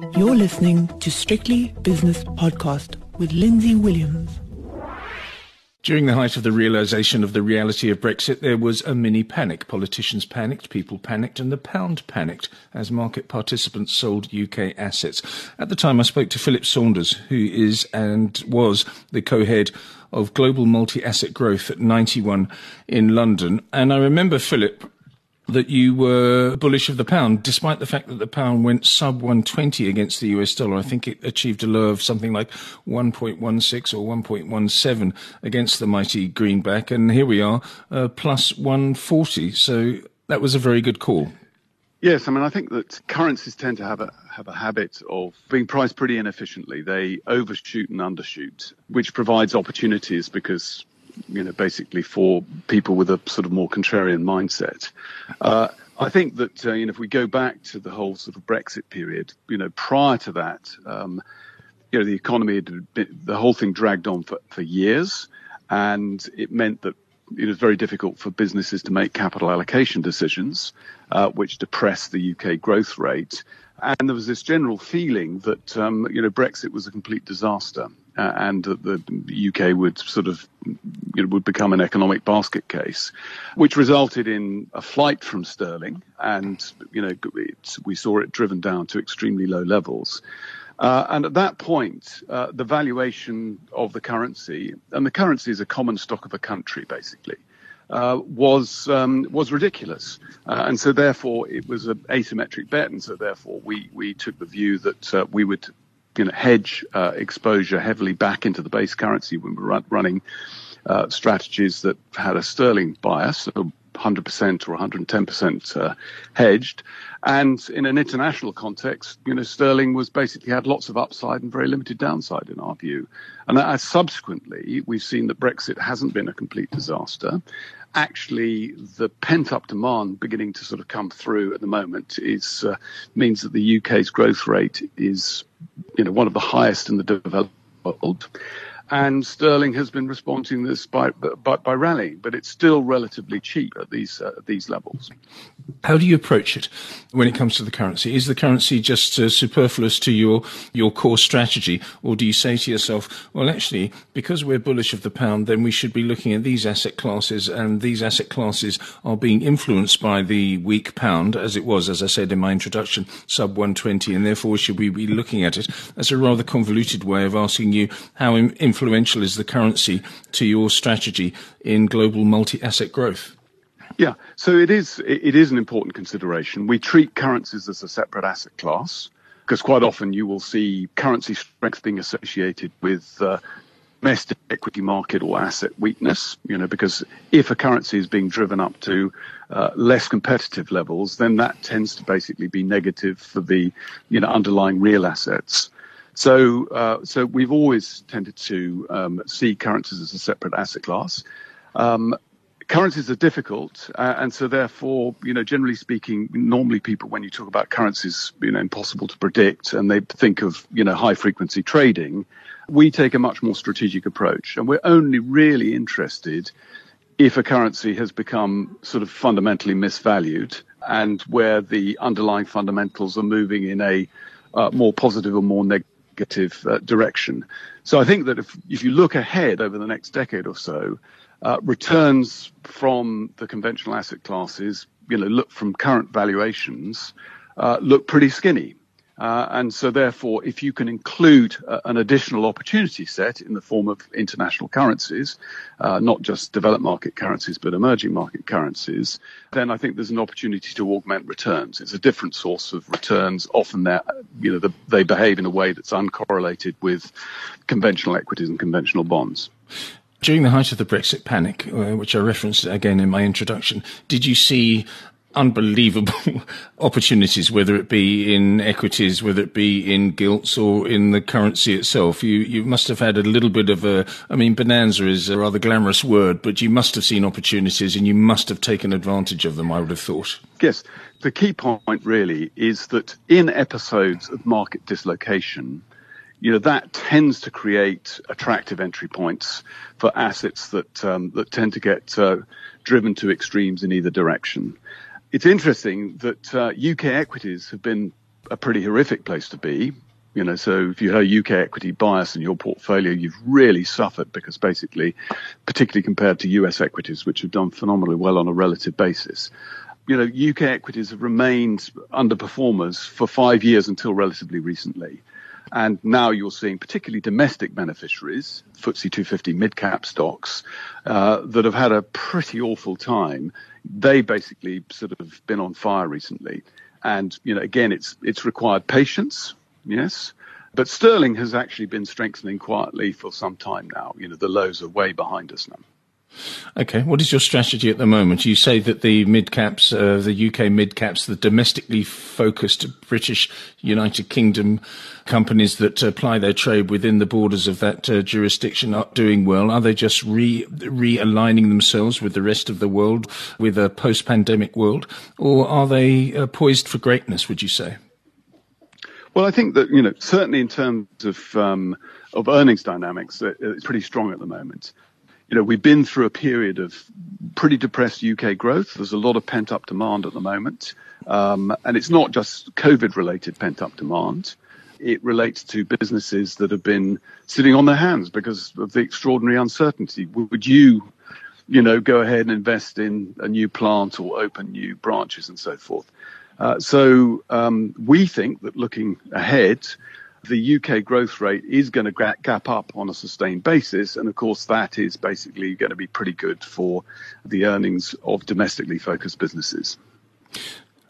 You're listening to Strictly Business Podcast with Lindsay Williams. During the height of the realization of the reality of Brexit, there was a mini panic. Politicians panicked, people panicked, and the pound panicked as market participants sold UK assets. At the time, I spoke to Philip Saunders, who is and was the co head of Global Multi Asset Growth at Ninety One in London. And I remember Philip that you were bullish of the pound, despite the fact that the pound went sub 120 against the US dollar. I think it achieved a low of something like 1.16 or 1.17 against the mighty greenback. And here we are, uh, plus 140. So that was a very good call. Yes, I mean, I think that currencies tend to have a have a habit of being priced pretty inefficiently. They overshoot and undershoot, which provides opportunities because you know, basically for people with a sort of more contrarian mindset. Uh, I think that uh, you know if we go back to the whole sort of Brexit period, you know, prior to that, um, you know, the economy had been, the whole thing dragged on for, for years, and it meant that it was very difficult for businesses to make capital allocation decisions, uh, which depressed the UK growth rate. And there was this general feeling that um, you know Brexit was a complete disaster uh, and that the UK would sort of you know, would become an economic basket case, which resulted in a flight from sterling, and you know we saw it driven down to extremely low levels. Uh, and at that point, uh, the valuation of the currency, and the currency is a common stock of a country, basically, uh, was um, was ridiculous, uh, and so therefore it was an asymmetric bet, and so therefore we we took the view that uh, we would you know, hedge uh, exposure heavily back into the base currency when we were running uh, strategies that had a sterling bias, so 100% or 110% uh, hedged. And in an international context, you know, sterling was basically had lots of upside and very limited downside in our view. And as subsequently, we've seen that Brexit hasn't been a complete disaster. Actually, the pent up demand beginning to sort of come through at the moment is uh, means that the UK's growth rate is, you know, one of the highest in the developed world and sterling has been responding this by, by, by rallying, but it's still relatively cheap at these uh, these levels. How do you approach it when it comes to the currency? Is the currency just uh, superfluous to your your core strategy, or do you say to yourself, well, actually, because we're bullish of the pound, then we should be looking at these asset classes, and these asset classes are being influenced by the weak pound, as it was, as I said in my introduction, sub 120, and therefore should we be looking at it as a rather convoluted way of asking you how influential is the currency to your strategy in global multi-asset growth? Yeah, so it is it is an important consideration. We treat currencies as a separate asset class because quite often you will see currency strength being associated with uh, domestic equity market or asset weakness. You know, because if a currency is being driven up to uh, less competitive levels, then that tends to basically be negative for the you know underlying real assets. So, uh, so we've always tended to um, see currencies as a separate asset class. Um, currencies are difficult, uh, and so therefore, you know, generally speaking, normally people, when you talk about currencies, you know, impossible to predict, and they think of, you know, high frequency trading. We take a much more strategic approach, and we're only really interested if a currency has become sort of fundamentally misvalued and where the underlying fundamentals are moving in a uh, more positive or more negative negative uh, direction. So I think that if, if you look ahead over the next decade or so, uh, returns from the conventional asset classes, you know, look from current valuations, uh, look pretty skinny. Uh, and so therefore, if you can include uh, an additional opportunity set in the form of international currencies, uh, not just developed market currencies, but emerging market currencies, then I think there's an opportunity to augment returns. It's a different source of returns. Often they you know, the, they behave in a way that's uncorrelated with conventional equities and conventional bonds. During the height of the Brexit panic, which I referenced again in my introduction, did you see unbelievable opportunities, whether it be in equities, whether it be in gilts or in the currency itself. You you must have had a little bit of a. I mean, bonanza is a rather glamorous word, but you must have seen opportunities and you must have taken advantage of them. I would have thought. Yes, the key point really is that in episodes of market dislocation. You know that tends to create attractive entry points for assets that um, that tend to get uh, driven to extremes in either direction it's interesting that uh, UK equities have been a pretty horrific place to be. You know, so if you have UK equity bias in your portfolio, you've really suffered because basically, particularly compared to US equities, which have done phenomenally well on a relative basis, you know, UK equities have remained underperformers for five years until relatively recently. And now you're seeing particularly domestic beneficiaries, FTSE 250 mid-cap stocks, uh, that have had a pretty awful time. They basically sort of been on fire recently. And, you know, again, it's, it's required patience. Yes. But sterling has actually been strengthening quietly for some time now. You know, the lows are way behind us now. Okay, what is your strategy at the moment? You say that the mid caps, uh, the UK mid caps, the domestically focused British United Kingdom companies that apply their trade within the borders of that uh, jurisdiction are doing well. Are they just re realigning themselves with the rest of the world, with a post pandemic world, or are they uh, poised for greatness? Would you say? Well, I think that you know certainly in terms of um, of earnings dynamics, it's pretty strong at the moment you know, we've been through a period of pretty depressed UK growth. There's a lot of pent up demand at the moment. Um, and it's not just COVID related pent up demand. It relates to businesses that have been sitting on their hands because of the extraordinary uncertainty. Would you, you know, go ahead and invest in a new plant or open new branches and so forth? Uh, so um, we think that looking ahead, the UK growth rate is going to gap up on a sustained basis. And of course, that is basically going to be pretty good for the earnings of domestically focused businesses.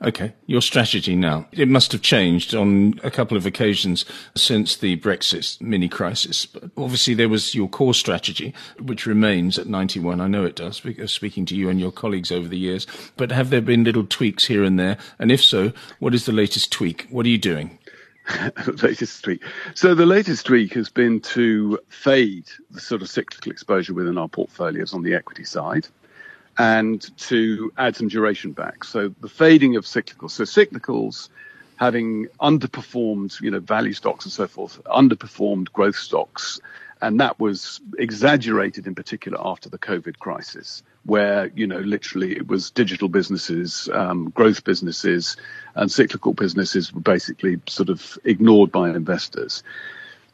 Okay, your strategy now. It must have changed on a couple of occasions since the Brexit mini crisis. But obviously, there was your core strategy, which remains at Ninety One. I know it does, speaking to you and your colleagues over the years. But have there been little tweaks here and there? And if so, what is the latest tweak? What are you doing? latest tweak. So the latest tweak has been to fade the sort of cyclical exposure within our portfolios on the equity side and to add some duration back. So the fading of cyclicals. So cyclicals having underperformed, you know, value stocks and so forth, underperformed growth stocks. And that was exaggerated in particular after the COVID crisis where you know literally it was digital businesses, um, growth businesses, and cyclical businesses were basically sort of ignored by investors.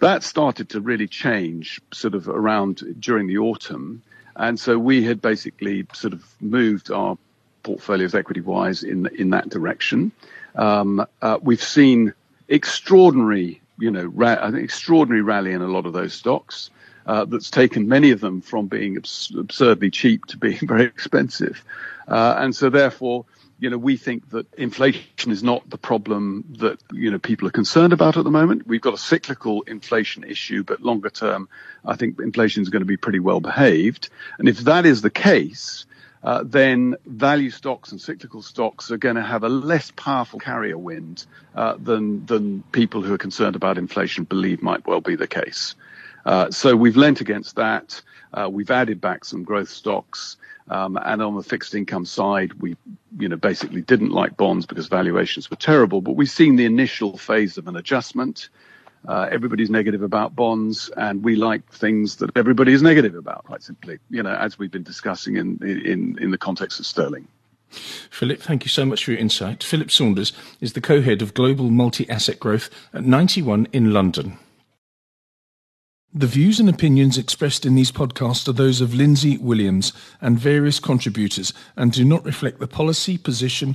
That started to really change sort of around during the autumn, and so we had basically sort of moved our portfolios equity wise in in that direction. Um, uh, we've seen extraordinary, you know, ra- extraordinary rally in a lot of those stocks uh, that's taken many of them from being abs- absurdly cheap to being very expensive. Uh, and so therefore, you know, we think that inflation is not the problem that, you know, people are concerned about at the moment. We've got a cyclical inflation issue, but longer term, I think inflation is going to be pretty well behaved. And if that is the case, uh, then value stocks and cyclical stocks are going to have a less powerful carrier wind uh, than than people who are concerned about inflation believe might well be the case. Uh, so we've lent against that. Uh, we've added back some growth stocks. Um, and on the fixed income side, we, you know, basically didn't like bonds because valuations were terrible, but we've seen the initial phase of an adjustment. Uh, everybody's negative about bonds, and we like things that everybody is negative about, quite simply, you know, as we've been discussing in, in, in the context of sterling. Philip, thank you so much for your insight. Philip Saunders is the co-head of Global Multi-Asset Growth at Ninety One in London. The views and opinions expressed in these podcasts are those of Lindsay Williams and various contributors and do not reflect the policy, position,